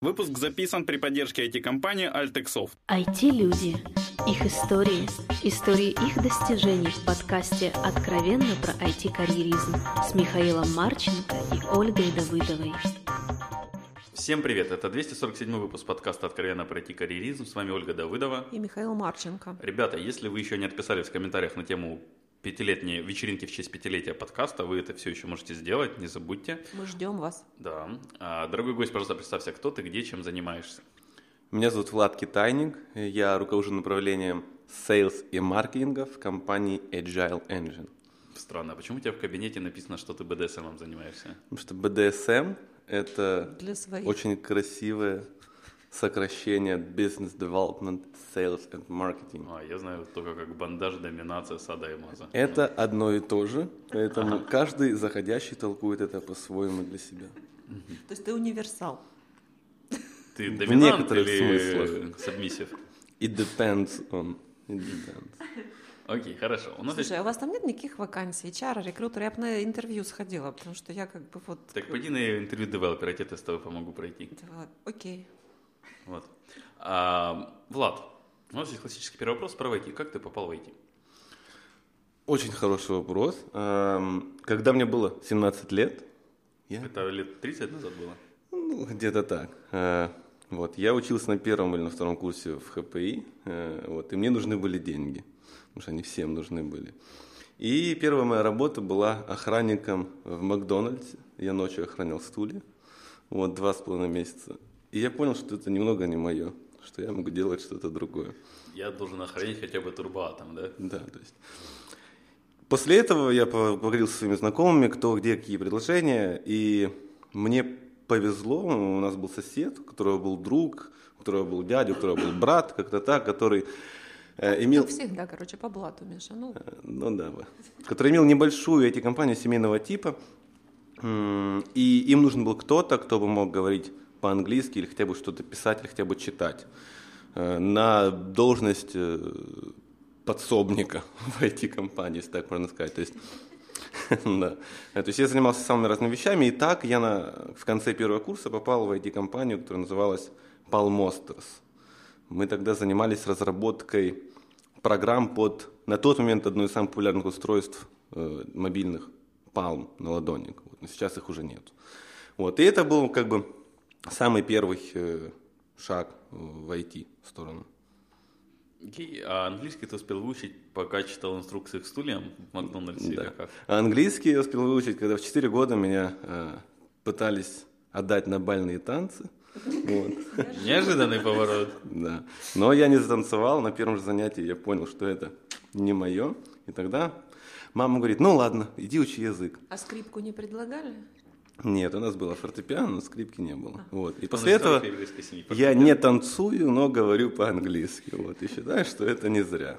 Выпуск записан при поддержке IT-компании Altexoft. IT-люди. Их истории. Истории их достижений в подкасте «Откровенно про IT-карьеризм» с Михаилом Марченко и Ольгой Давыдовой. Всем привет! Это 247 выпуск подкаста «Откровенно про IT-карьеризм». С вами Ольга Давыдова. И Михаил Марченко. Ребята, если вы еще не отписались в комментариях на тему пятилетней вечеринки в честь пятилетия подкаста. Вы это все еще можете сделать, не забудьте. Мы ждем вас. Да. А, дорогой гость, пожалуйста, представься, кто ты, где, чем занимаешься. Меня зовут Влад Китайник. Я руковожу направлением Sales и маркетинга в компании Agile Engine. Странно, а почему у тебя в кабинете написано, что ты BDSM занимаешься? Потому что BDSM — это очень красивое сокращение Business Development, Sales and Marketing. А, я знаю только как бандаж, доминация, сада и маза. Это одно и то же, поэтому ага. каждый заходящий толкует это по-своему для себя. То есть ты универсал? Ты доминант или сабмиссив? It depends on... It depends. Окей, хорошо. У нас Слушай, есть... а у вас там нет никаких вакансий? HR, рекрутер? Я бы на интервью сходила, потому что я как бы вот... Так пойди на интервью девелопера, я тебе тестовый помогу пройти. Окей. Вот. А, Влад, у нас есть классический первый вопрос про IT. Как ты попал в IT? Очень хороший вопрос. Когда мне было 17 лет... Я... Это лет 30 назад было? Ну, где-то так. А, вот, я учился на первом или на втором курсе в ХПИ, а, вот, и мне нужны были деньги, потому что они всем нужны были. И первая моя работа была охранником в Макдональдсе. Я ночью охранял стулья, вот, два с половиной месяца. И я понял, что это немного не мое, что я могу делать что-то другое. Я должен охранять хотя бы турбоатом, да? Да, то есть. После этого я поговорил со своими знакомыми, кто где какие предложения, и мне повезло, у нас был сосед, у которого был друг, у которого был дядя, у которого был брат, как-то так, который э, имел... Ну, всегда, короче, по блату, Миша, ну... Э, ну да, который имел небольшую эти компанию семейного типа, и им нужен был кто-то, кто бы мог говорить по-английски или хотя бы что-то писать, или хотя бы читать. Э, на должность э, подсобника в IT-компании, если так можно сказать. То есть, да. То есть я занимался самыми разными вещами, и так я на, в конце первого курса попал в IT-компанию, которая называлась Palmosters. Мы тогда занимались разработкой программ под, на тот момент, одно из самых популярных устройств э, мобильных, Palm на ладони. Вот, но сейчас их уже нет. Вот, и это был как бы самый первый э, шаг в IT сторону. Okay. А английский ты успел выучить, пока читал инструкции к стульям в Макдональдсе? Да. Как? Английский я успел выучить, когда в 4 года меня э, пытались отдать на бальные танцы. Вот. Неожиданный поворот. Да. Но я не затанцевал. На первом же занятии я понял, что это не мое. И тогда мама говорит, ну ладно, иди учи язык. А скрипку не предлагали? Нет, у нас было фортепиано, но скрипки не было. Вот. И после этого я не танцую, но говорю по-английски. Вот. И считаю, что это не зря.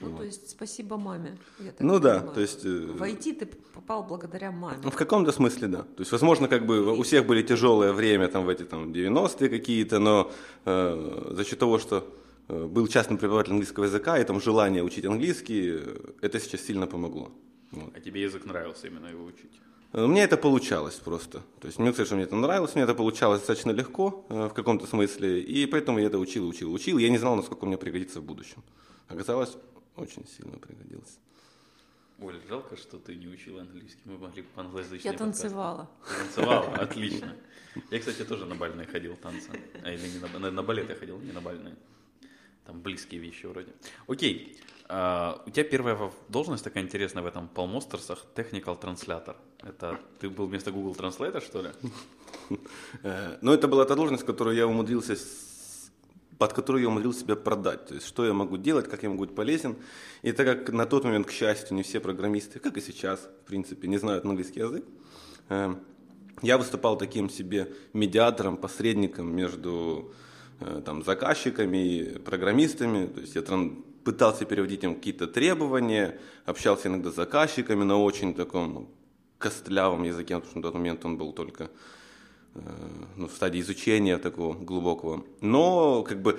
Ну, вот. то есть спасибо маме. Я так ну понимаю. да, то есть... Э, Войти ты попал благодаря маме. Ну, в каком-то смысле, да. То есть, возможно, как бы у всех были тяжелое время, там, в эти там 90-е какие-то, но э, за счет того, что э, был частным преподавателем английского языка, и там желание учить английский, э, это сейчас сильно помогло. Вот. А тебе язык нравился именно его учить? У меня это получалось просто. То есть мне, кстати, мне это нравилось, мне это получалось достаточно легко э, в каком-то смысле, и поэтому я это учил, учил, учил. Я не знал, насколько мне пригодится в будущем. Оказалось, очень сильно пригодилось. Оля, жалко, что ты не учила английский. Мы могли бы по-английски Я танцевала. Танцевала? Отлично. Я, кстати, тоже на бальные ходил танцы. А, или не на, на, на балет я ходил, не на бальные. Там близкие вещи вроде. Окей. Uh, у тебя первая должность такая интересная в этом Palmosters'ах – Technical Translator. Это ты был вместо Google Translator, что ли? Э, ну, это была та должность, которую я умудрился, под которую я умудрился себя продать. То есть, что я могу делать, как я могу быть полезен. И так как на тот момент, к счастью, не все программисты, как и сейчас, в принципе, не знают английский язык, э, я выступал таким себе медиатором, посредником между э, там, заказчиками и программистами. То есть я пытался переводить им какие-то требования, общался иногда с заказчиками на очень таком костлявом языке, потому что на тот момент он был только э, ну, в стадии изучения такого глубокого. Но как бы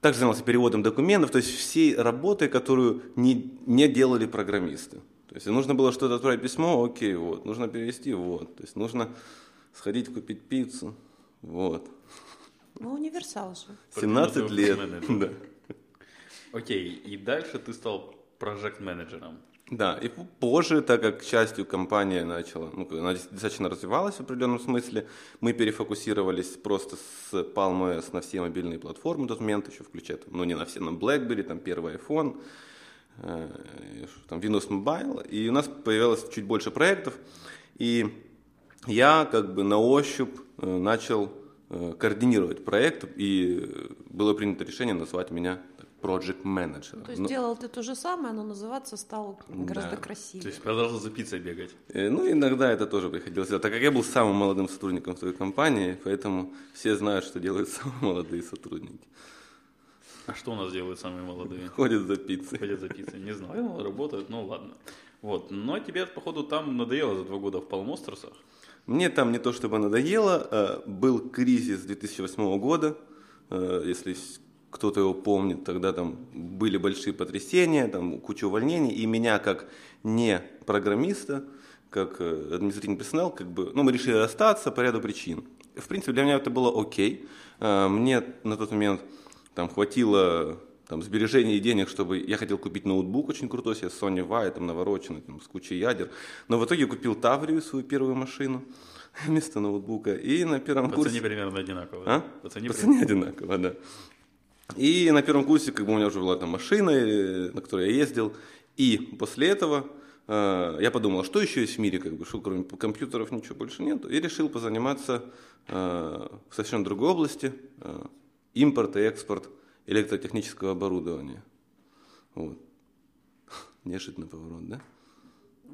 также занимался переводом документов, то есть всей работой, которую не, не делали программисты. То есть нужно было что-то отправить письмо, окей, вот, нужно перевести, вот. То есть нужно сходить купить пиццу, Вот. Ну, универсал же. 17 Продвинутый лет. Да. Окей, и дальше ты стал проект-менеджером. Да, и позже, так как, к счастью, компания начала, ну, она достаточно развивалась в определенном смысле, мы перефокусировались просто с Palm OS на все мобильные платформы в тот момент, еще включая, ну, не на все, на BlackBerry, там, первый iPhone, э, там, Windows Mobile, и у нас появилось чуть больше проектов, и я как бы на ощупь э, начал э, координировать проект, и было принято решение назвать меня так, project manager. То есть делал ты то же самое, но называться стал гораздо То красивее. есть продолжал за пиццей бегать. Э, Ну, иногда это тоже приходилось делать, так как я был самым молодым сотрудником в той компании, поэтому все знают, что делают самые молодые сотрудники. А что у нас делают самые молодые? Ходят за пиццей. Ходят за пиццей. Не знаю, работают, ну ладно. Вот. Но тебе, походу, там надоело за два года в Палмостерсах. Мне там не то чтобы надоело, э, был кризис 2008 года, э, если кто-то его помнит, тогда там были большие потрясения, там куча увольнений, и меня как не программиста, как э, административный персонал, как бы, ну, мы решили расстаться по ряду причин. В принципе, для меня это было окей. Э, Мне на тот момент там хватило там, сбережений и денег, чтобы я хотел купить ноутбук очень крутой, себе Sony Vaio, там, навороченный, там, с кучей ядер. Но в итоге купил Таврию, свою первую машину, вместо ноутбука. И на первом По курсе... цене примерно одинаково. А? да? По цене По примерно- одинаково, да. И на первом курсе как бы у меня уже была там машина, э, на которой я ездил. И после этого э, я подумал, а что еще есть в мире, как бы, что кроме компьютеров ничего больше нету. И решил позаниматься э, в совершенно другой области. э, импорт и экспорт электротехнического оборудования. Вот. Неожиданный поворот, да?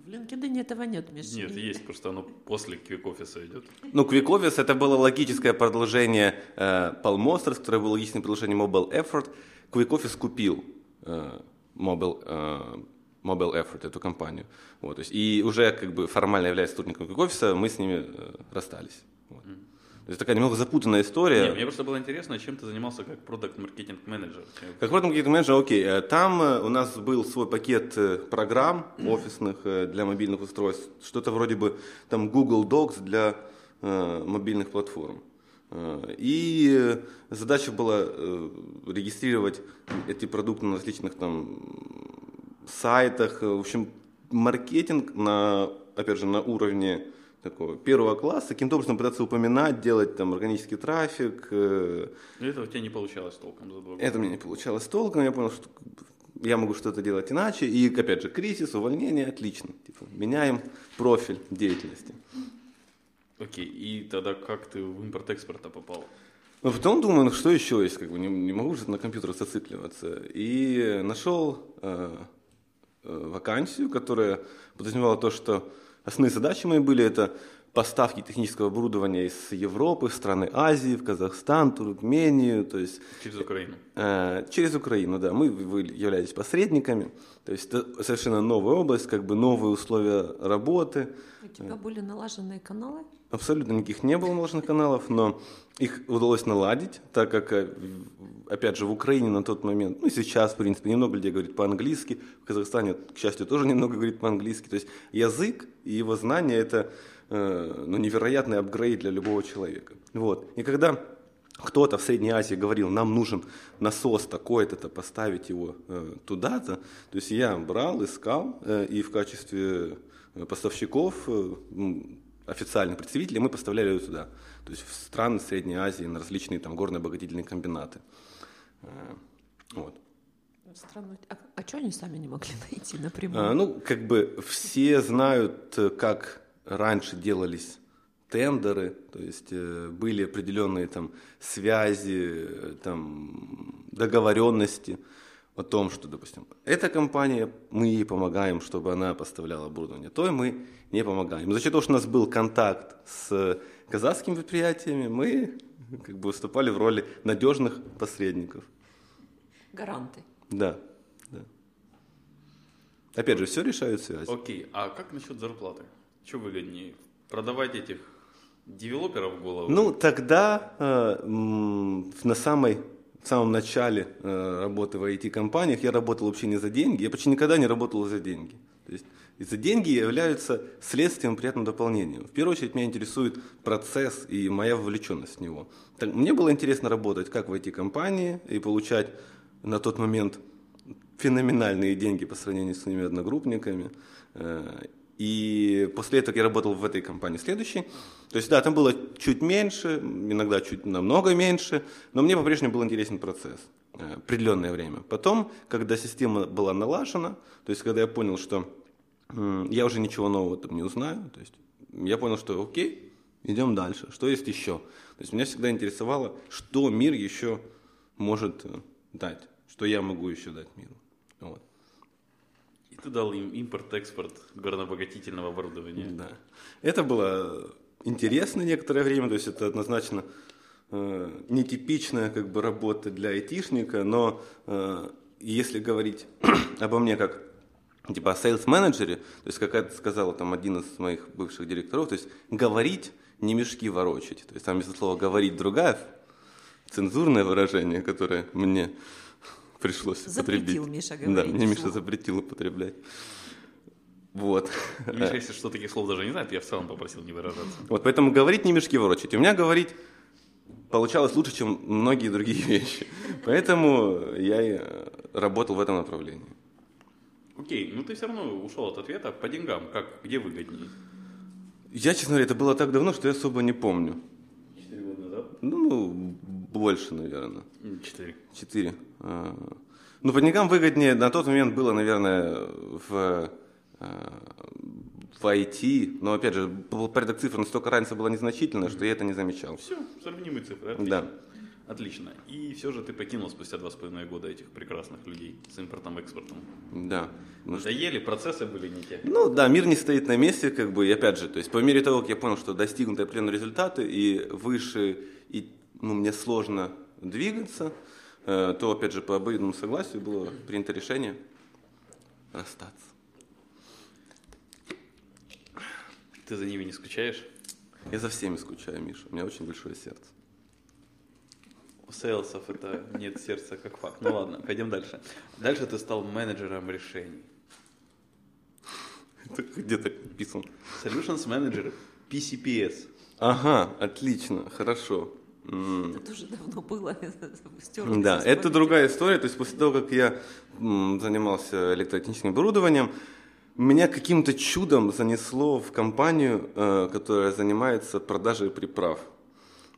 В LinkedIn этого нет, Миша. Нет, есть, просто оно после квик-офиса идет. Ну, Quick Office это было логическое продолжение э, Palmosters, которое было логическим продолжением Mobile Effort. Office купил э, Mobile, э, Mobile Effort, эту компанию. Вот, то есть, и уже как бы формально являясь сотрудником Quick Office, мы с ними э, расстались. Вот. То есть такая немного запутанная история. Не, мне просто было интересно, чем ты занимался как продукт-маркетинг менеджер. Как этом какие-то менеджер, окей. Э, Там э, у нас был свой пакет э, программ офисных для мобильных устройств. Что-то вроде бы там Google Docs для мобильных платформ. И задача была регистрировать эти продукты на различных там сайтах. В общем, маркетинг на, опять же, на уровне такого первого класса, каким-то образом пытаться упоминать, делать там органический трафик, э, И это у тебя не получалось толком за два года. это мне не получалось толком, я понял, что я могу что-то делать иначе. И, опять же, кризис, увольнение, отлично. Типа, меняем профиль деятельности. Окей, и тогда как ты в импорт-экспорта попал? Но потом думаю, ну что еще есть, как бы не, не могу же на компьютерах зацикливаться. И нашел э, э, вакансию, которая подразумевала то, что основные задачи мои были это поставки технического оборудования из Европы, страны Азии, в Казахстан, Туркмению, то есть Через Украину. Э, Через Украину, да. Мы вы являлись посредниками. То есть это совершенно новая область, как бы новые условия работы. У тебя были налаженные каналы? Абсолютно никаких не было налаженных каналов, но их удалось наладить, так как, э, опять же, в Украине на тот момент, ну и сейчас, в принципе, немного людей говорит по-английски, в Казахстане, к счастью, тоже немного говорит по-английски. То есть язык и его знание – это э, ну, невероятный апгрейд для любого человека. Вот. И когда кто-то в Средней Азии говорил, нам нужен насос такой-то, поставить его э, туда-то, то есть я брал, искал, э, и в качестве э, поставщиков, э, официальных представителей мы поставляли его туда, то есть в страны Средней Азии, на различные там горно-обогатительные комбинаты. Э, Вот. Страну... А, а что они сами не могли найти напрямую? А, Ну, как бы все знают, э, как раньше делались тендеры, то есть э, были определенные там связи, э, там договоренности о том, что, допустим, эта компания, мы ей помогаем, чтобы она поставляла оборудование, то и мы не помогаем. За счет того, что у нас был контакт с казахскими предприятиями, мы как бы выступали в роли надежных посредников. Гаранты. Да, да. Опять же, все решают связи. Окей, а как насчет зарплаты? Что выгоднее? Продавать этих девелоперов в голову? Ну, тогда э, м, на самой, в самом начале э, работы в IT-компаниях я работал вообще не за деньги. Я почти никогда не работал за деньги. То есть за деньги являются следствием приятным дополнением. В первую очередь меня интересует процесс и моя вовлеченность в него. Так, мне было интересно работать как в IT-компании и получать на тот момент феноменальные деньги по сравнению с своими одногруппниками. Э, и после этого я работал в этой компании следующей. То есть, да, там было чуть меньше, иногда чуть намного меньше, но мне по-прежнему был интересен процесс э, определенное время. Потом, когда система была налажена, то есть, когда я понял, что я уже ничего нового там не узнаю. То есть я понял, что окей, идем дальше. Что есть еще? То есть меня всегда интересовало, что мир еще может э, дать, что я могу еще дать миру. Вот. Ты дал им импорт-экспорт горнообогатительного оборудования. Да. Это было интересно некоторое время, то есть это однозначно э, нетипичная как бы работа для айтишника, но э, если говорить обо мне как типа о sales-менеджере, то есть, как это сказал там один из моих бывших директоров, то есть говорить, не мешки ворочать. То есть там вместо слова говорить другая цензурное выражение, которое мне пришлось запретил употребить. Миша говорить. Да, мне Миша запретил употреблять. Вот. Миша, если что таких слов даже не знает, я в целом попросил не выражаться. Вот поэтому говорить не мешки ворочать. У меня говорить получалось лучше, чем многие другие вещи. Поэтому я и работал в этом направлении. Окей, ну ты все равно ушел от ответа. По деньгам, как, где выгоднее? Я, честно говоря, это было так давно, что я особо не помню. Четыре года назад? Ну больше, наверное. Четыре. Четыре. А, ну, по деньгам выгоднее на тот момент было, наверное, в, а, в IT, но, опять же, порядок цифр настолько разница была незначительная, что я это не замечал. Все, сравнимые цифры, отлично. Да. Отлично. И все же ты покинул спустя два с половиной года этих прекрасных людей с импортом-экспортом. Да. Ну, процессы были не те. Ну да, мир не стоит на месте, как бы, и опять же, то есть по мере того, как я понял, что достигнуты определенные результаты, и выше, и ну, мне сложно двигаться, э, то, опять же, по обоюдному согласию было принято решение расстаться. Ты за ними не скучаешь? Я за всеми скучаю, Миша, у меня очень большое сердце. У сейлсов это нет сердца как факт. Ну ладно, пойдем дальше. Дальше ты стал менеджером решений. Это где-то написан. Solutions Manager PCPS. Ага, отлично, хорошо. Это тоже давно было. стерлось Да, это другая история. То есть после того, как я занимался электротехническим оборудованием, меня каким-то чудом занесло в компанию, э, которая занимается продажей приправ.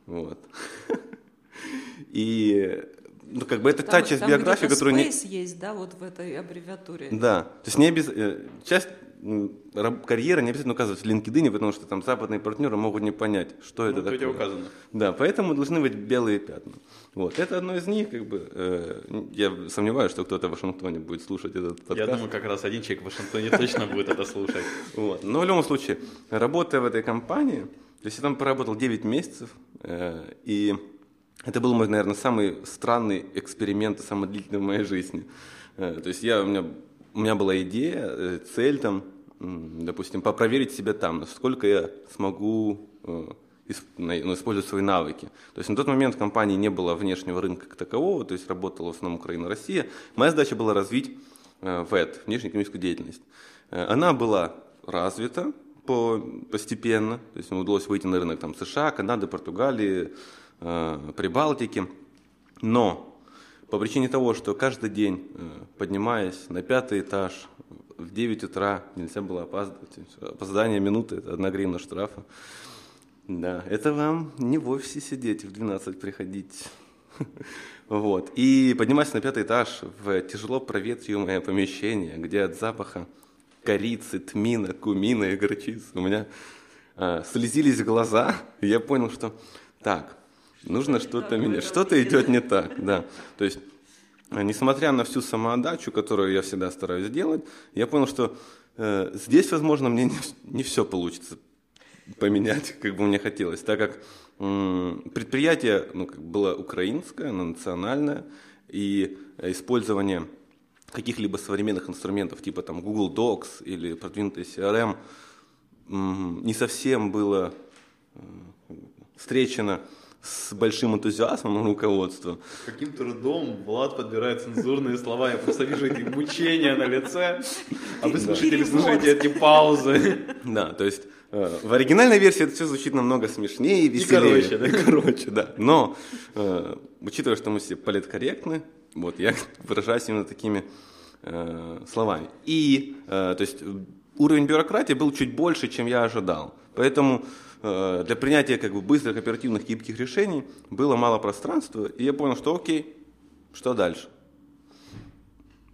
Вот. И ну, как бы это та Там- часть там биографии, которую не, Space есть, да, вот в этой аббревиатуре. да, то есть не обяз... э, часть м, раб- карьеры не обязательно указывать в LinkedIn, потому что там западные партнеры могут не понять, что это Ну, это у такое. указано. Да, поэтому должны быть белые пятна. Вот, это одно из них, как бы, э, я сомневаюсь, что кто-то в Вашингтоне будет слушать этот Я подкаст. думаю, как раз один человек в Вашингтоне точно будет это слушать. Вот. Но в любом случае, работая в этой компании, то есть я там проработал 9 месяцев, э, и это был мой, наверное, самый странный эксперимент самый длительный в моей жизни. Э, то есть я, у, меня, у меня была идея, э, цель там, допустим, попроверить себя там, насколько я смогу э, ну, использовать свои навыки. То есть на тот момент в компании не было внешнего рынка как такового, то есть работала в основном Украина, Россия. Моя задача была развить э, ВЭД, внешнеэкономическую деятельность. Э, Она была развита по, постепенно, то есть удалось выйти на рынок там, США, Канады, Португалии, Прибалтики. Но по причине того, что каждый день, э, поднимаясь на пятый этаж в 9 утра, нельзя было опаздывать. Опоздание минуты – это одна гривна штрафа. Да, это вам не в офисе сидеть, в 12 приходить. Вот. И поднимаясь на пятый этаж в тяжело проветриваемое помещение, где от запаха корицы, тмина, кумина и горчицы у меня а, слезились глаза, я понял, что так, нужно что-то менять, что-то идет не так, да. То есть, а, несмотря на всю самоотдачу, которую я всегда стараюсь делать, я понял, что э, здесь, возможно, мне не, не все получится поменять, как бы мне хотелось, так как м, предприятие ну, как бы было украинское, оно национальное, и использование каких-либо современных инструментов, типа там Google Docs или продвинутый CRM, м, не совсем было э, встречено с большим энтузиазмом руководство. Каким трудом Влад подбирает цензурные слова. Я просто вижу эти мучения на лице. А вы слушатели слушаете эти паузы. Да, то есть э, в оригинальной версии это все звучит намного смешнее и веселее. короче, да? И короче, да. Но, э, учитывая, что мы все политкорректны, вот, я выражаюсь именно такими э, словами. И, э, то есть, уровень бюрократии был чуть больше, чем я ожидал. Поэтому для принятия как бы быстрых, оперативных, гибких решений было мало пространства, и я понял, что окей, что дальше?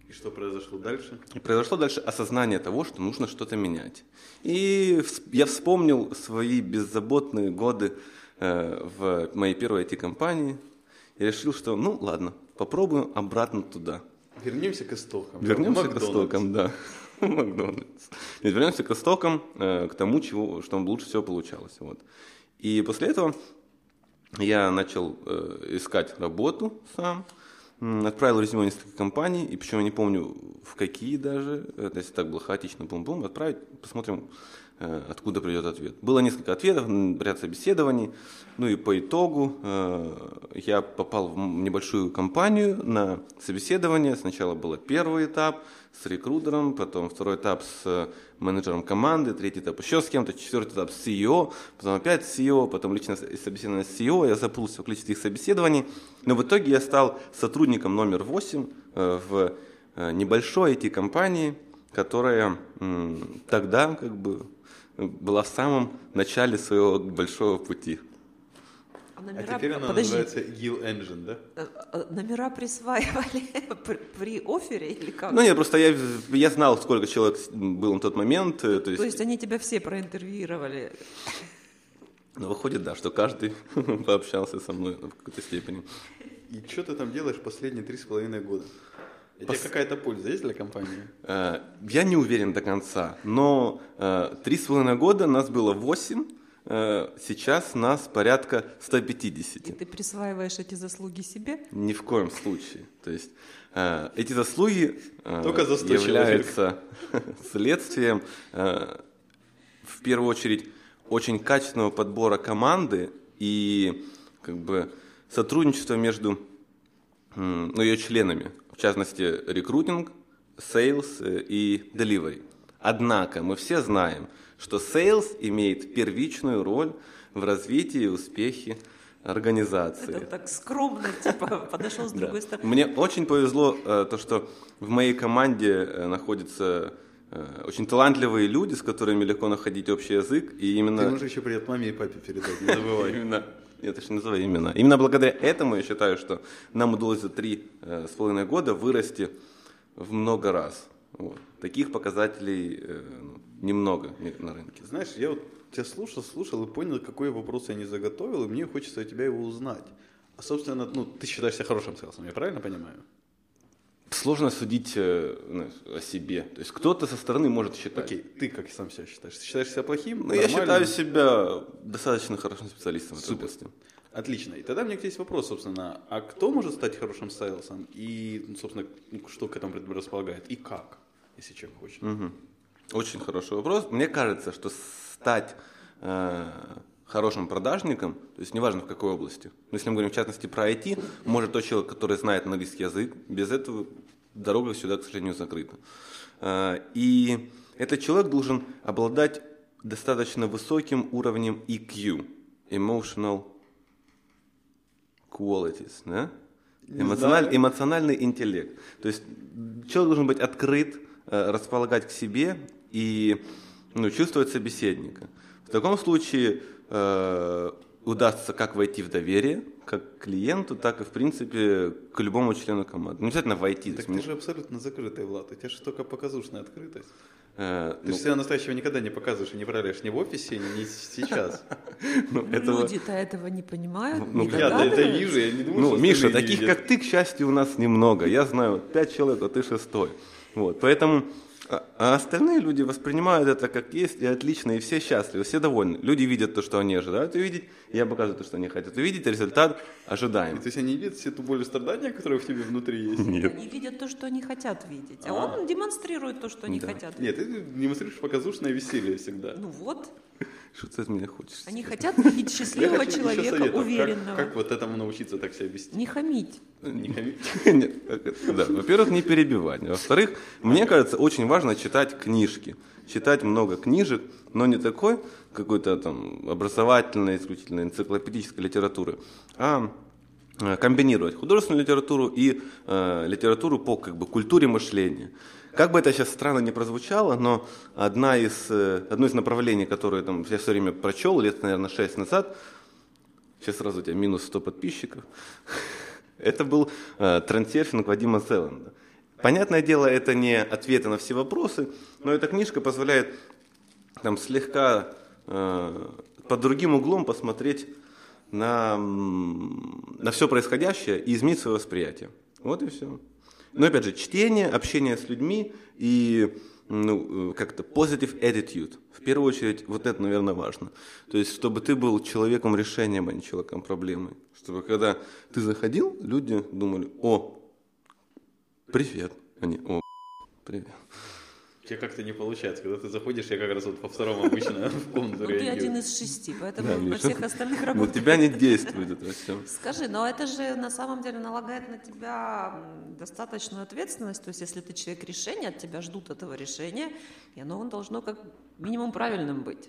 И что произошло дальше? И произошло дальше осознание того, что нужно что-то менять. И я вспомнил свои беззаботные годы э, в моей первой IT-компании и решил, что ну ладно, попробуем обратно туда. Вернемся к истокам. Вернемся к истокам, да. Макдональдс. Нет, Вернемся к истокам, э, к тому, чего, что лучше всего получалось. Вот. И после этого я начал э, искать работу сам, отправил резюме несколько компаний, и причем я не помню в какие даже, это если так было хаотично, бум-бум, отправить, посмотрим, откуда придет ответ. Было несколько ответов, ряд собеседований, ну и по итогу э, я попал в небольшую компанию на собеседование. Сначала был первый этап с рекрутером, потом второй этап с э, менеджером команды, третий этап еще с кем-то, четвертый этап с CEO, потом опять с CEO, потом личное собеседование с CEO. Я запутался в количестве их собеседований, но в итоге я стал сотрудником номер 8 э, в э, небольшой IT-компании, которая тогда как бы была в самом начале своего большого пути. А А номера, теперь она подожди, называется Yield Engine, да? э, э, номера присваивали при, при офере или как? Ну нет, просто я, я знал, сколько человек было на тот момент. э, То есть, То есть они тебя все проинтервьюировали. ну, выходит, да, что каждый пообщался со мной в какой-то степени. И что ты там делаешь последние три с половиной года? И тебе какая-то польза есть для компании? Э, Я не уверен до конца, но э, три с половиной года нас было восемь, э, сейчас нас порядка 150. И ты присваиваешь эти заслуги себе? Ни в коем случае. То есть эти заслуги Только за 100 являются следствием, э, в первую очередь, очень качественного подбора команды и как бы сотрудничества между ну, ее членами, в частности, рекрутинг, sales э, и delivery. Однако мы все знаем, что sales имеет первичную роль в развитии и успехе организации. Это так скромно, типа, подошел с другой стороны. Мне очень повезло э, то, что в моей команде э, находятся э, очень талантливые люди, с которыми легко находить общий язык, и именно... Ты можешь еще привет маме и папе передать, не забывай. Именно, я точно называю именно. Именно благодаря этому я считаю, что нам удалось за три э, с половиной года вырасти в много раз. Вот. Таких показателей э, ну, немного на рынке. Знаешь, я вот тебя слушал, слушал и понял, какой вопрос я не заготовил, и мне хочется у тебя его узнать. А, собственно, ну, ты считаешь себя хорошим селсом, я правильно понимаю? Сложно судить э, знаешь, о себе. То есть кто-то со стороны может считать. Окей, ты как сам себя считаешь? Ты считаешь себя плохим? Ну, я считаю себя достаточно хорошим специалистом в этой Супер. области. Отлично. И тогда у меня есть вопрос, собственно, а кто может стать хорошим сейлсом? И, ну, собственно, ну, что к этому предрасполагает? И как, если человек хочет? Мгм. Очень хороший вопрос. Мне кажется, что стать э, хорошим продажником, то есть неважно в какой области, но если мы говорим в частности про IT, может тот человек, который знает английский язык, без этого дорога сюда, к сожалению, закрыта. Э, и этот человек должен обладать достаточно высоким уровнем EQ, emotional qualities, да? Эмоциональ- эмоциональный интеллект. То есть человек должен быть открыт, э, располагать к себе и ну, чувствовать собеседника. В таком случае э, удастся как войти в доверие, как к клиенту, так и, в принципе, к любому члену команды. Не обязательно войти. Так ты мне- же абсолютно закрытый, Влад. У тебя же только показушная открытость. э, Ты ну, же себя настоящего никогда не показываешь и не проявляешь ни в офисе, ни сейчас. ну, Люди-то этого не понимают, Ну, Я-то это вижу, я не думаю, Ну, что Миша, таких как ты, к счастью, у нас немного. Я знаю пять человек, а ты шестой. Вот, поэтому а, а остальные люди воспринимают это как есть, и отлично, и все счастливы, все довольны. Люди видят то, что они ожидают увидеть, и я показываю то, что они хотят увидеть, и результат ожидаем. То есть они видят все ту боль и страдания, которые в тебе внутри есть? Нет. Они видят то, что они хотят видеть, а А. он демонстрирует то, что они Да. хотят. Нет, ты демонстрируешь показушное веселье всегда. Ну вот, Что ты от меня хочешь? Они хотят видеть счастливого человека. Как- уверенного. Как, вот этому научиться так себя вести? Не хамить. Не хамить. Нет? Да, во-первых, не перебивать. Во-вторых, мне кажется, очень важно читать книжки. Читать много книжек, но не такой какой-то там образовательной, исключительно энциклопедической литературы, а э, комбинировать художественную литературу и э, литературу по как бы, культуре мышления. Как бы это сейчас странно не прозвучало, но одна из, э, одно из направлений, которое там, я все время прочел лет, наверное, шесть назад, сейчас сразу у тебя минус 100 подписчиков, это был э, трансерфинг Вадима Зеланда. Понятное дело, это не ответы на все вопросы, но эта книжка позволяет там слегка э, под другим углом посмотреть на, на все происходящее и изменить свое восприятие. Вот и все. Но опять же, чтение, общение с людьми и ну, э, как-то positive attitude. В первую очередь, вот это, наверное, важно. То есть, чтобы ты был человеком решением, а не человеком проблемой. Чтобы когда ты заходил, люди думали, о, привет. Они, о, привет. У тебя как-то не получается. Когда ты заходишь, я как раз вот по второму обычно в комнату Ну, ты один из шести, поэтому на Миша. всех остальных На работает. тебя не действует это все. Скажи, но это же на самом деле налагает на тебя достаточную ответственность. То есть, если ты человек решения, от тебя ждут этого решения, и оно должно как минимум правильным быть.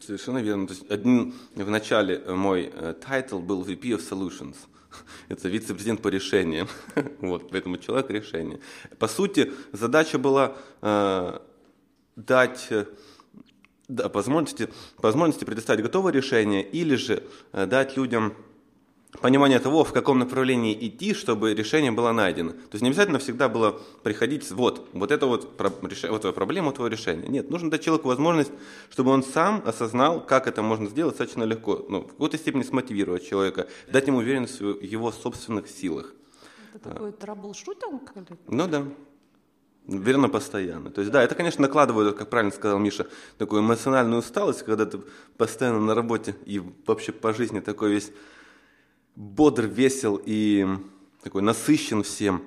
Совершенно верно. То есть один в начале э, мой э, title был VP of Solutions. Это вице-президент по решениям. Вот, поэтому человек решения. По сути, задача была э, дать э, да, возможности, возможности предоставить готовое решение или же э, дать людям понимание того, в каком направлении идти, чтобы решение было найдено. То есть не обязательно всегда было приходить, вот, вот это вот, вот твоя проблема, вот твое решение. Нет, нужно дать человеку возможность, чтобы он сам осознал, как это можно сделать достаточно легко. Ну, в какой-то степени смотивировать человека, дать ему уверенность в его собственных силах. Это такой траблшутинг? Ну да. Верно, постоянно. То есть, да, это, конечно, накладывает, как правильно сказал Миша, такую эмоциональную усталость, когда ты постоянно на работе и вообще по жизни такой весь бодр, весел и такой насыщен всем.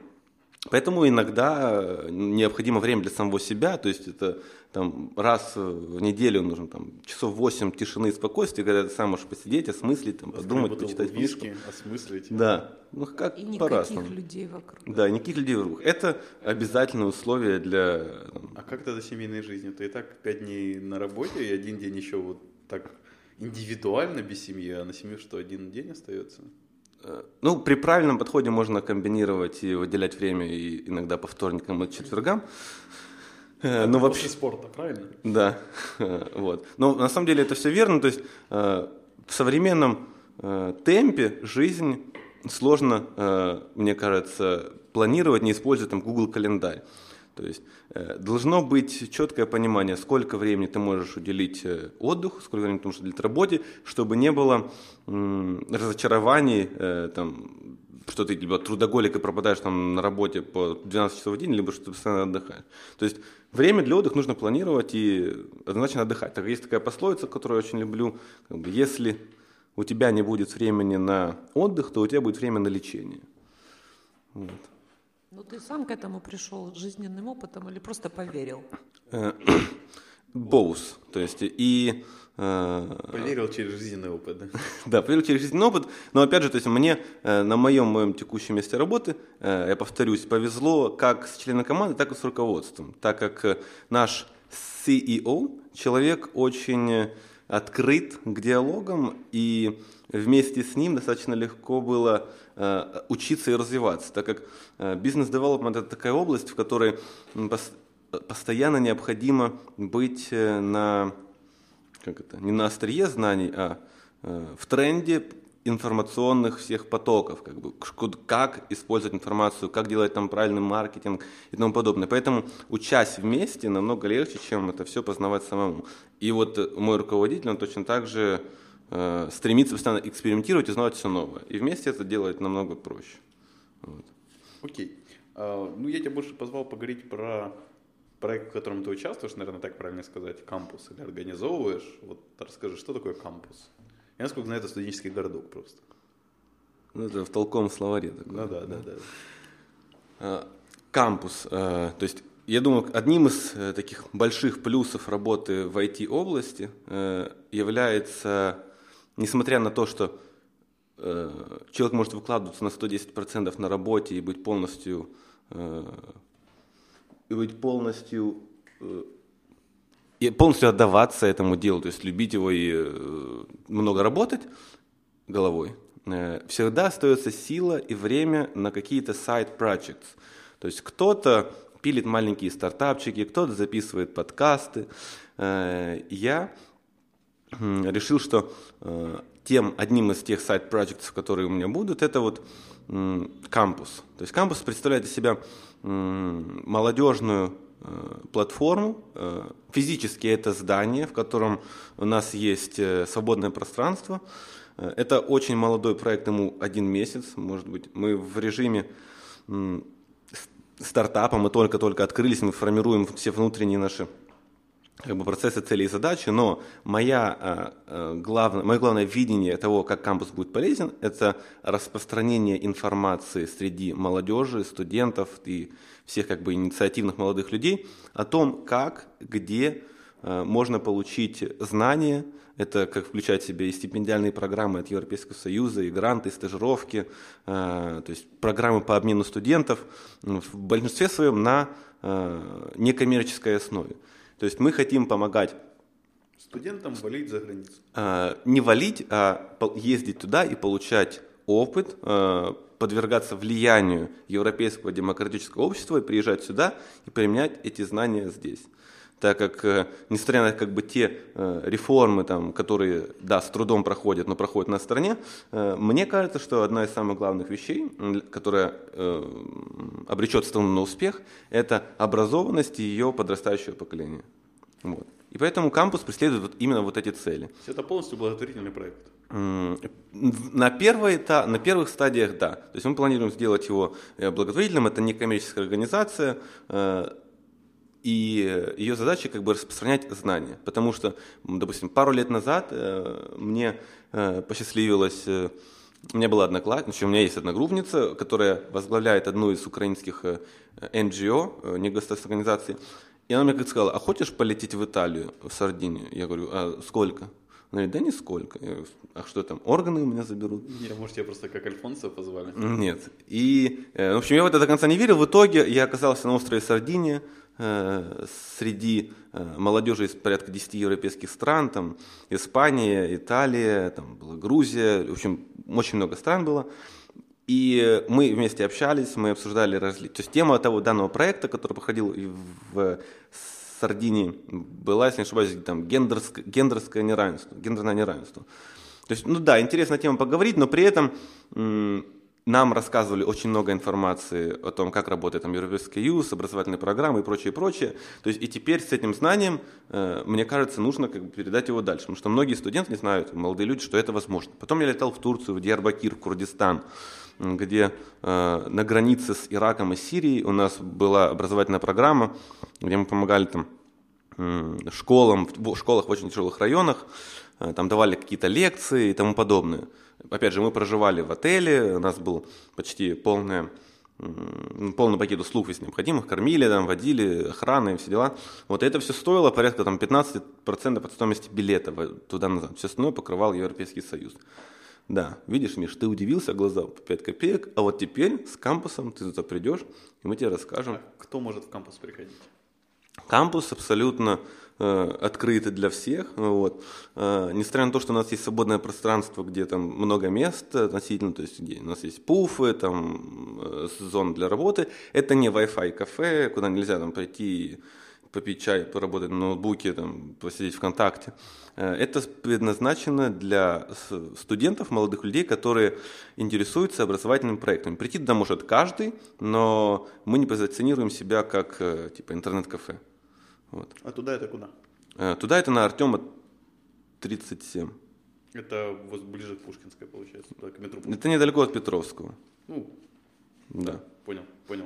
Поэтому иногда необходимо время для самого себя, то есть это там, раз в неделю нужно там, часов 8 тишины и спокойствия, когда ты сам можешь посидеть, осмыслить, там, подумать, почитать книжку. осмыслить. Да, ну как И по-разному. никаких людей вокруг. Да, никаких людей вокруг. Это обязательное условие для... там, А как это семейной жизнью? Ты и так пять дней на работе, и один день еще вот так индивидуально без семьи, а на семью что, один день остается? Э, Ну, при правильном подходе можно комбинировать и выделять время и иногда по вторникам и четвергам. Э, Но вообще... После спорта, правильно? Да, вот. Но на самом деле это все верно. То есть э, в современном э, темпе жизнь сложно, э, мне кажется, планировать, не используя там Google календарь. То есть э, должно быть четкое понимание, сколько времени ты можешь уделить э, отдыху, сколько времени ты можешь уделить работе, чтобы не было разочарований, э, там, что ты либо трудоголик и пропадаешь там на работе по 12 часов в день, либо что ты постоянно отдыхаешь. То есть время для отдыха нужно планировать и однозначно отдыхать. Так, есть такая пословица, которую я очень люблю, как бы, если у тебя не будет времени на отдых, то у тебя будет время на лечение. Вот. Ну, ты сам к этому пришел жизненным опытом или просто поверил? Э, Боус, то есть и э, Поверил через жизненный опыт, да? Да, поверил через жизненный опыт. Но опять же, то есть мне э, на моем, моем текущем месте работы, я повторюсь, повезло как с членом команды, так и с руководством. Так как наш CEO, человек очень открыт к диалогам, и вместе с ним достаточно легко было э, учиться и развиваться, так как э, бизнес-девелопмент – это такая область, в которой постоянно необходимо быть э, на как это, не на острие знаний, а в тренде информационных всех потоков, как, бы, как использовать информацию, как делать там правильный маркетинг и тому подобное. Поэтому учась вместе намного легче, чем это все познавать самому. И вот мой руководитель, он точно так же э, стремится постоянно экспериментировать узнавать все новое. И вместе это делать намного проще. Вот. Окей. А, ну, я тебя больше позвал поговорить про проект, в котором ты участвуешь, наверное, так правильно сказать, кампус, или организовываешь. Вот расскажи, что такое кампус? Я, насколько знаю, это студенческий городок просто. Ну, это в толковом словаре такое. Ну да, да, да. Э, кампус, э, то есть я думаю, одним из э, таких больших плюсов работы в IT-области является, несмотря на то, что э, человек может выкладываться на 110% на работе и быть полностью, и быть полностью, и полностью отдаваться этому делу, то есть любить его и много работать головой, всегда остается сила и время на какие-то side projects. То есть кто-то пилит маленькие стартапчики, кто-то записывает подкасты. Э, я решил, что э, тем, одним из тех сайт-проектов, которые у меня будут, это вот кампус. То есть кампус представляет из себя молодежную э, платформу. Физически это здание, в котором у нас есть свободное пространство. Это очень молодой проект, ему один месяц, может быть. Мы в режиме стартапа, мы только-только открылись, мы формируем все внутренние наши как бы, процессы, цели и задачи, но моя, э, э, главное, мое главное видение того, как кампус будет полезен, это распространение информации среди молодежи, студентов и всех как бы, инициативных молодых людей о том, как, где э, можно получить знания, это как включать в себя и стипендиальные программы от Европейского Союза, и гранты, и стажировки, э, то есть программы по обмену студентов в большинстве своем на э, некоммерческой основе. То есть мы хотим помогать студентам валить за границу. Э, не валить, а ездить туда и получать опыт, подвергаться влиянию европейского демократического общества и приезжать сюда и применять эти знания здесь так как, э, несмотря на как бы, те э, реформы, там, которые, да, с трудом проходят, но проходят на стране, э, мне кажется, что одна из самых главных вещей, которая обречет страну на успех, это образованность ее подрастающего поколения. Вот. И поэтому кампус преследует именно вот эти цели. Это полностью благотворительный проект. На, первой, на первых стадиях да. То есть мы планируем сделать его благотворительным. Это некоммерческая организация, и ее задача как бы распространять знания. Потому что, допустим, пару лет назад э, мне э, посчастливилось, э, у меня была одноклассница, у меня есть одногруппница, которая возглавляет одну из украинских NGO, негосударственных организаций, и она мне как сказала, а хочешь полететь в Италию, в Сардинию? Я говорю, а сколько? Она говорит, да нисколько. Я говорю, а что там, органы у меня заберут? Не, может, тебя просто как Альфонсо позвали? Нет. И, в общем, я в это до конца не верил. В итоге я оказался на острове Сардиния, Э, среди э, молодежи из порядка 10 европейских стран, там Испания, Италия, там была Грузия, в общем, очень много стран было. И мы вместе общались, мы обсуждали различные... То есть тема того данного проекта, который проходил в Сардинии, была, если не ошибаюсь, там гендерское, гендерское неравенство, гендерное неравенство. То есть, ну да, интересная тема поговорить, но при этом нам рассказывали очень много информации о том, как работает там, Европейский Союз, образовательные программы и прочее, прочее. То есть и теперь с этим знанием, э, мне кажется, нужно как бы, передать его дальше. Потому что многие студенты не знают, молодые люди, что это возможно. Потом я летал в Турцию, в Диарбакир, в Курдистан, где э, на границе с Ираком и Сирией у нас была образовательная программа, где мы помогали там школам, в школах в очень тяжелых районах, э, там давали какие-то лекции и тому подобное. Опять же, мы проживали в отеле, у нас был почти полное полный пакет услуг из необходимых, кормили, там, водили, охраны, все дела. Вот это все стоило порядка там, 15% от стоимости билета туда-назад. Все остальное покрывал Европейский Союз. Да, видишь, Миш, ты удивился, глаза по 5 копеек, а вот теперь с кампусом ты туда придешь, и мы тебе расскажем. А кто может в кампус приходить? Кампус абсолютно открыты для всех. Вот. Э, несмотря на то, что у нас есть свободное пространство, где там много мест относительно, то есть где у нас есть пуфы, там э, зон для работы, это не Wi-Fi кафе, куда нельзя там прийти попить чай, поработать на ноутбуке, там, посидеть ВКонтакте. Это предназначено для студентов, молодых людей, которые интересуются образовательными проектами. Прийти туда может каждый, но мы не позиционируем себя как типа интернет-кафе. Вот. А туда это куда? Э, туда это на Артема 37. Это ближе к Пушкинской, получается, туда, к метро Это недалеко от Петровского. Ну, да. Понял, понял.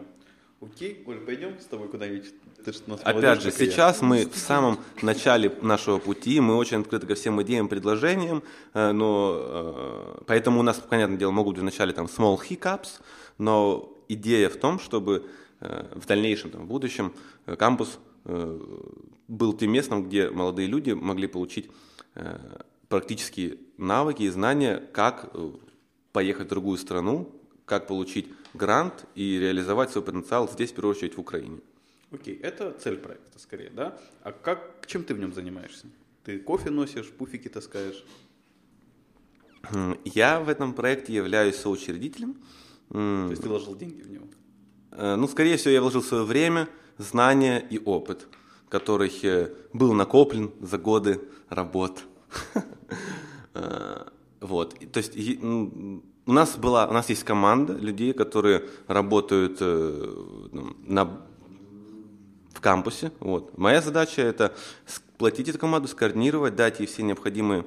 Окей, Оль, пойдем с тобой куда-нибудь. Ты что, нас Опять же, сейчас я. мы в самом начале нашего пути, мы очень открыты ко всем идеям, предложениям, э, но э, поэтому у нас, понятное дело, могут быть вначале там small hiccups, но идея в том, чтобы в дальнейшем, там, в будущем, кампус был тем местом, где молодые люди могли получить практические навыки и знания, как поехать в другую страну, как получить грант и реализовать свой потенциал здесь, в первую очередь, в Украине. Окей, это цель проекта скорее, да? А как, чем ты в нем занимаешься? Ты кофе носишь, пуфики таскаешь? Я в этом проекте являюсь соучредителем. То есть ты вложил деньги в него? Э, ну, скорее всего, я вложил свое время, знания и опыт, который э, был накоплен за годы работ. Э, вот, то есть у нас была, у нас есть команда людей, которые работают на в кампусе. Вот. Моя задача это сплотить эту команду, скоординировать, дать ей все необходимые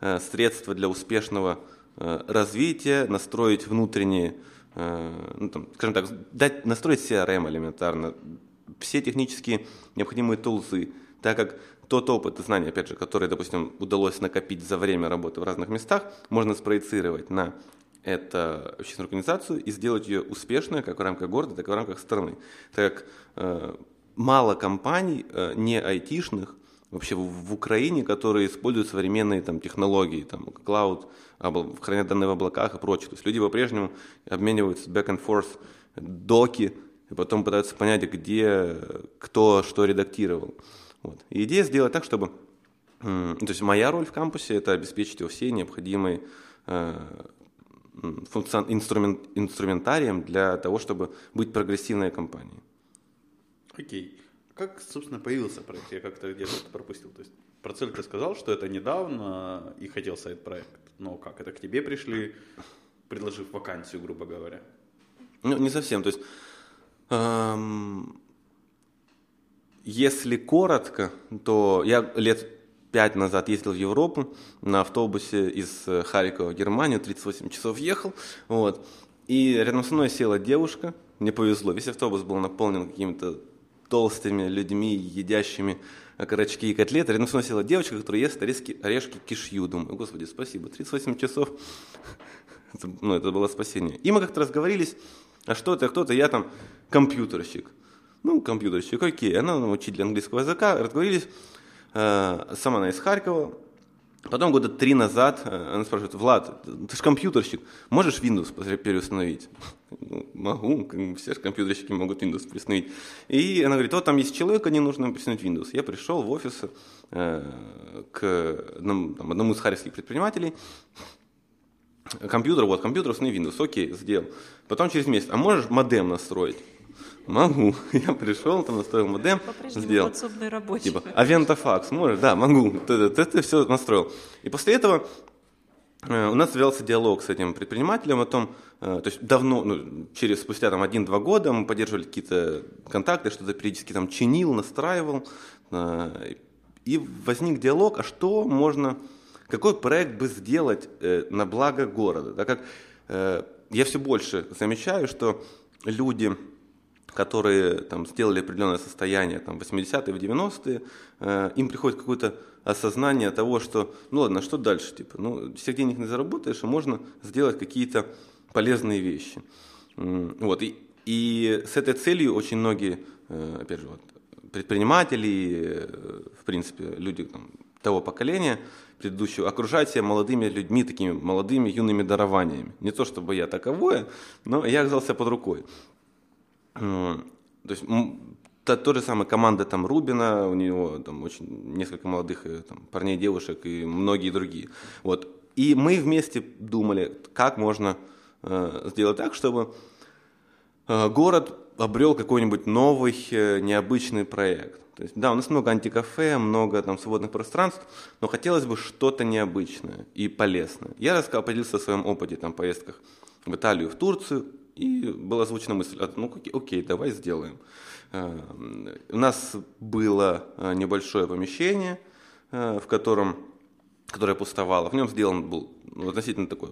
э, средства для успешного э, развития, настроить внутренние, ну, там, скажем так, дать, настроить CRM элементарно, все технические необходимые тулзы, так как тот опыт и знания, опять же, которые, допустим, удалось накопить за время работы в разных местах, можно спроецировать на эту общественную организацию и сделать ее успешной как в рамках города, так и в рамках страны. Так как э, мало компаний, э, не айтишных, вообще в Украине, которые используют современные там, технологии, там, клауд, хранят данные в облаках и прочее. То есть люди по-прежнему обмениваются back and forth доки, и потом пытаются понять, где кто что редактировал. Вот. И идея сделать так, чтобы... То есть моя роль в кампусе – это обеспечить все необходимые э, инструмент, инструментарием для того, чтобы быть прогрессивной компанией. Окей. Как, собственно, появился проект? Я как-то где-то это пропустил. То есть про цель ты сказал, что это недавно и хотел сайт-проект. Но как? Это к тебе пришли, предложив вакансию, грубо говоря? Ну, не совсем. То есть, эм, если коротко, то я лет пять назад ездил в Европу на автобусе из Харькова в Германию, 38 часов ехал, вот, и рядом со мной села девушка, мне повезло, весь автобус был наполнен какими-то толстыми людьми, едящими окорочки и котлеты. Рядом с мной села девочка, которая ест орешки, орешки кишью. Думаю, господи, спасибо, 38 часов. ну, это было спасение. И мы как-то разговорились, а что ты, кто ты, я там компьютерщик. Ну, компьютерщик, окей. Она ну, учитель английского языка. Разговорились. Э, сама она из Харькова. Потом года три назад э, она спрашивает, Влад, ты же компьютерщик, можешь Windows переустановить? «Ну, могу, все же компьютерщики могут Windows переустановить. И она говорит, вот там есть человек, не нужно переустановить Windows. Я пришел в офис э, к одному, там, одному из харьковских предпринимателей, компьютер, вот, компьютер, установи Windows, окей, сделал. Потом через месяц, а можешь модем настроить? Могу. Я пришел, там настроил модем, сделал. подсобный рабочий. Типа, авентофакс, можешь? Да, могу. Ты, ты, ты все настроил. И после этого э, у нас завелся диалог с этим предпринимателем о том, э, то есть давно, ну, через спустя там один-два года мы поддерживали какие-то контакты, что-то периодически там чинил, настраивал, э, и возник диалог, а что можно, какой проект бы сделать на благо города, так как я все больше замечаю, что люди которые там, сделали определенное состояние там, в 80-е, в 90-е, э, им приходит какое-то осознание того, что, ну ладно, что дальше, типа, ну, всех денег не заработаешь, а можно сделать какие-то полезные вещи. Вот, и, и с этой целью очень многие, э, опять же, вот, предприниматели, э, в принципе, люди там, того поколения предыдущего, окружают себя молодыми людьми, такими молодыми юными дарованиями. Не то чтобы я таковое, но я оказался под рукой. То есть та, то же самое команда там Рубина, у него там очень несколько молодых э, там, парней, девушек и многие другие. Вот. И мы вместе думали, как можно э, сделать так, чтобы э, город обрел какой-нибудь новый, э, необычный проект. То есть, да, у нас много антикафе, много там свободных пространств, но хотелось бы что-то необычное и полезное. Я рассказал, поделился о своем опыте, там, поездках в Италию, в Турцию, и была озвучена мысль, «А, ну окей, окей, давай сделаем. Э, у нас было э, небольшое помещение, э, в котором, которое пустовало. В нем сделан был относительно такой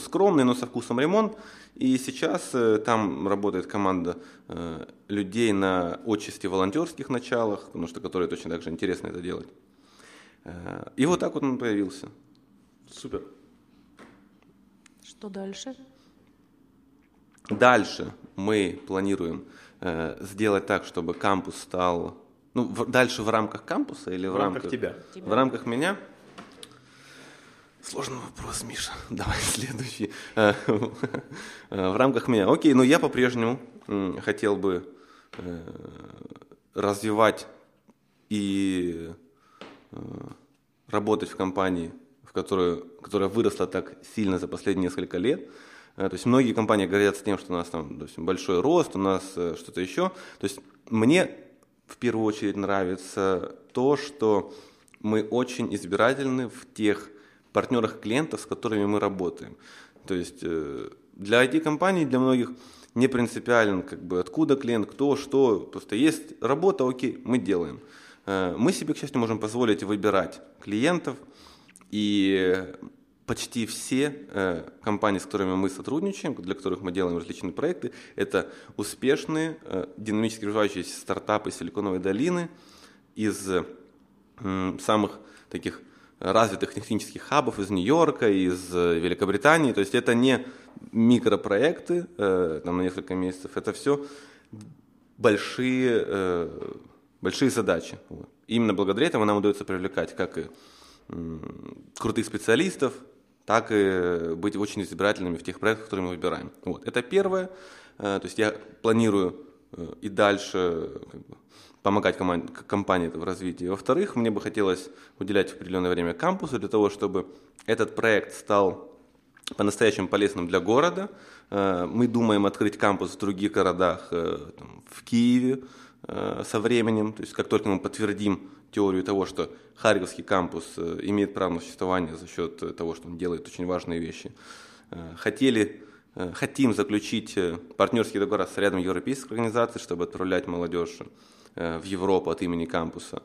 скромный, но со вкусом ремонт. И сейчас там работает команда людей на отчасти волонтерских началах, потому что которые точно так же интересно это делать. И вот так вот он появился. Супер. Что дальше? Дальше мы планируем э, сделать так, чтобы кампус стал, ну, в- дальше в рамках кампуса или в, В рамках тебя. В рамках меня? Сложный вопрос, Миша. Давай следующий. Э, э, В рамках меня. Окей, но я по-прежнему хотел бы э, развивать и работать в компании, в которую, которая выросла так сильно за последние несколько лет. Э, То есть многие компании гордятся тем, что у нас там допустим, большой рост, у нас э, что-то еще. То есть мне в первую очередь нравится то, что мы очень избирательны в тех партнерах клиентов, с которыми мы работаем. То есть э, для IT-компаний, для многих не принципиален, как бы, откуда клиент, кто, что. Просто есть работа, окей, мы делаем. Мы себе, к счастью, можем позволить выбирать клиентов, и почти все э, компании, с которыми мы сотрудничаем, для которых мы делаем различные проекты, это успешные, э, динамически развивающиеся стартапы Силиконовой долины из самых таких развитых технических хабов из Нью-Йорка, из э, Великобритании. То есть это не микропроекты там, на несколько месяцев, это все большие, большие задачи. Именно благодаря этому нам удается привлекать как и крутых специалистов, так и быть очень избирательными в тех проектах, которые мы выбираем. Вот. Это первое. Э, То есть я планирую э, и дальше как бы, помогать коман- к- компании в развитии. Во-вторых, мне бы хотелось уделять определенное время кампусу для того, чтобы этот проект стал по-настоящему полезным для города. Э, Мы думаем открыть кампус в других городах, в Киеве со временем. То есть как только мы подтвердим теорию того, что Харьковский кампус э, имеет право на существование за счет э, того, что он делает очень важные вещи. Э, Хотели, хотим заключить партнерские договора с рядом европейских организаций, чтобы отправлять молодежь в Европу от имени кампуса.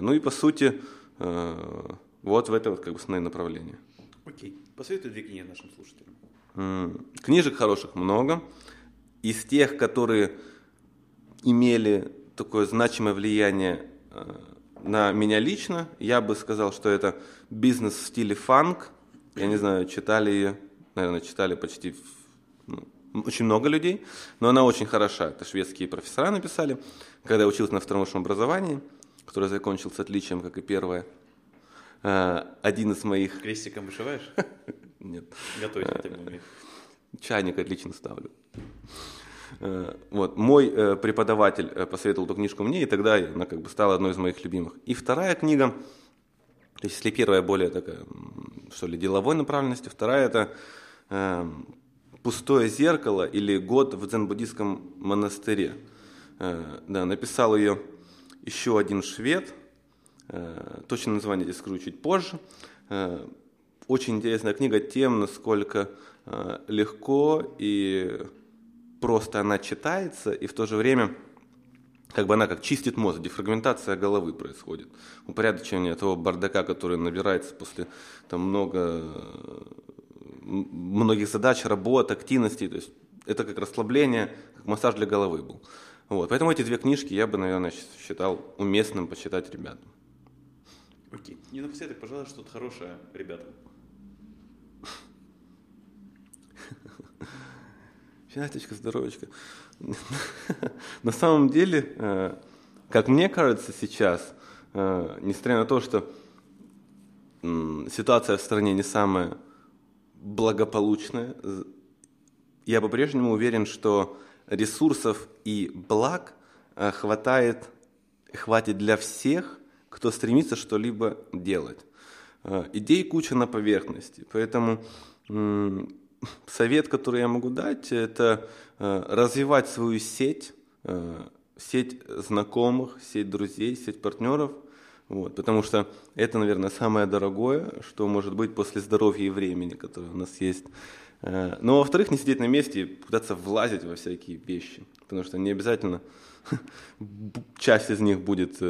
Ну и по сути, вот в это вот как бы основные направления. Окей. Посоветуй две книги нашим слушателям. Книжек хороших много. Из тех, которые имели такое значимое влияние на меня лично, я бы сказал, что это бизнес в стиле фанк. Я не знаю, читали ее, наверное, читали почти ну, очень много людей, но она очень хороша. Это шведские профессора написали, когда я учился на втором высшем образовании, которое закончил с отличием, как и первое. Э, Один из моих... Крестиком вышиваешь? Нет. Готовить умеешь. Чайник отлично ставлю. Э, Вот, мой э, преподаватель э, посоветовал эту книжку мне, и тогда она как бы стала одной из моих любимых. И вторая книга, то есть если первая более такая, что ли, деловой направленности, вторая это «Пустое зеркало» или «Год в дзен-буддийском монастыре». Да, написал ее еще один швед, Точное название здесь скажу чуть позже. Очень интересная книга тем, насколько легко и просто она читается, и в то же время как бы она как чистит мозг, дефрагментация головы происходит, упорядочение того бардака, который набирается после там много многих задач, работ, активностей, то есть это как расслабление, как массаж для головы был. Вот. Поэтому эти две книжки я бы, наверное, считал уместным почитать ребятам. Окей. И напоследок, пожалуй, что-то хорошее, ребята. Счастьечко, здоровечко. На самом деле, э, как мне кажется сейчас, э, несмотря на то, что ситуация в стране не самая благополучная, я по-прежнему уверен, что ресурсов и благ э, хватает, хватит для всех, кто стремится что-либо делать. Идей куча на поверхности, поэтому совет, который я могу дать, это э, развивать свою сеть, э, сеть знакомых, сеть друзей, сеть партнеров, вот, потому что это, наверное, самое дорогое, что может быть после здоровья и времени, которое у нас есть. Э, Но, во-вторых, не сидеть на месте и пытаться влазить во всякие вещи, потому что не обязательно часть из них будет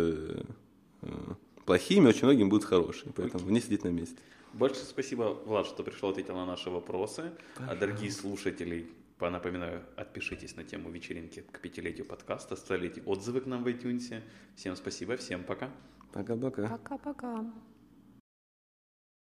плохими, очень многим будут хорошими, поэтому не сидеть на месте. Большое спасибо, Влад, что пришел, ответил на наши вопросы. А дорогие слушатели, по- напоминаю, отпишитесь на тему вечеринки к пятилетию подкаста, оставляйте отзывы к нам в iTunes. Всем спасибо, всем пока. Пока-пока. Пока-пока.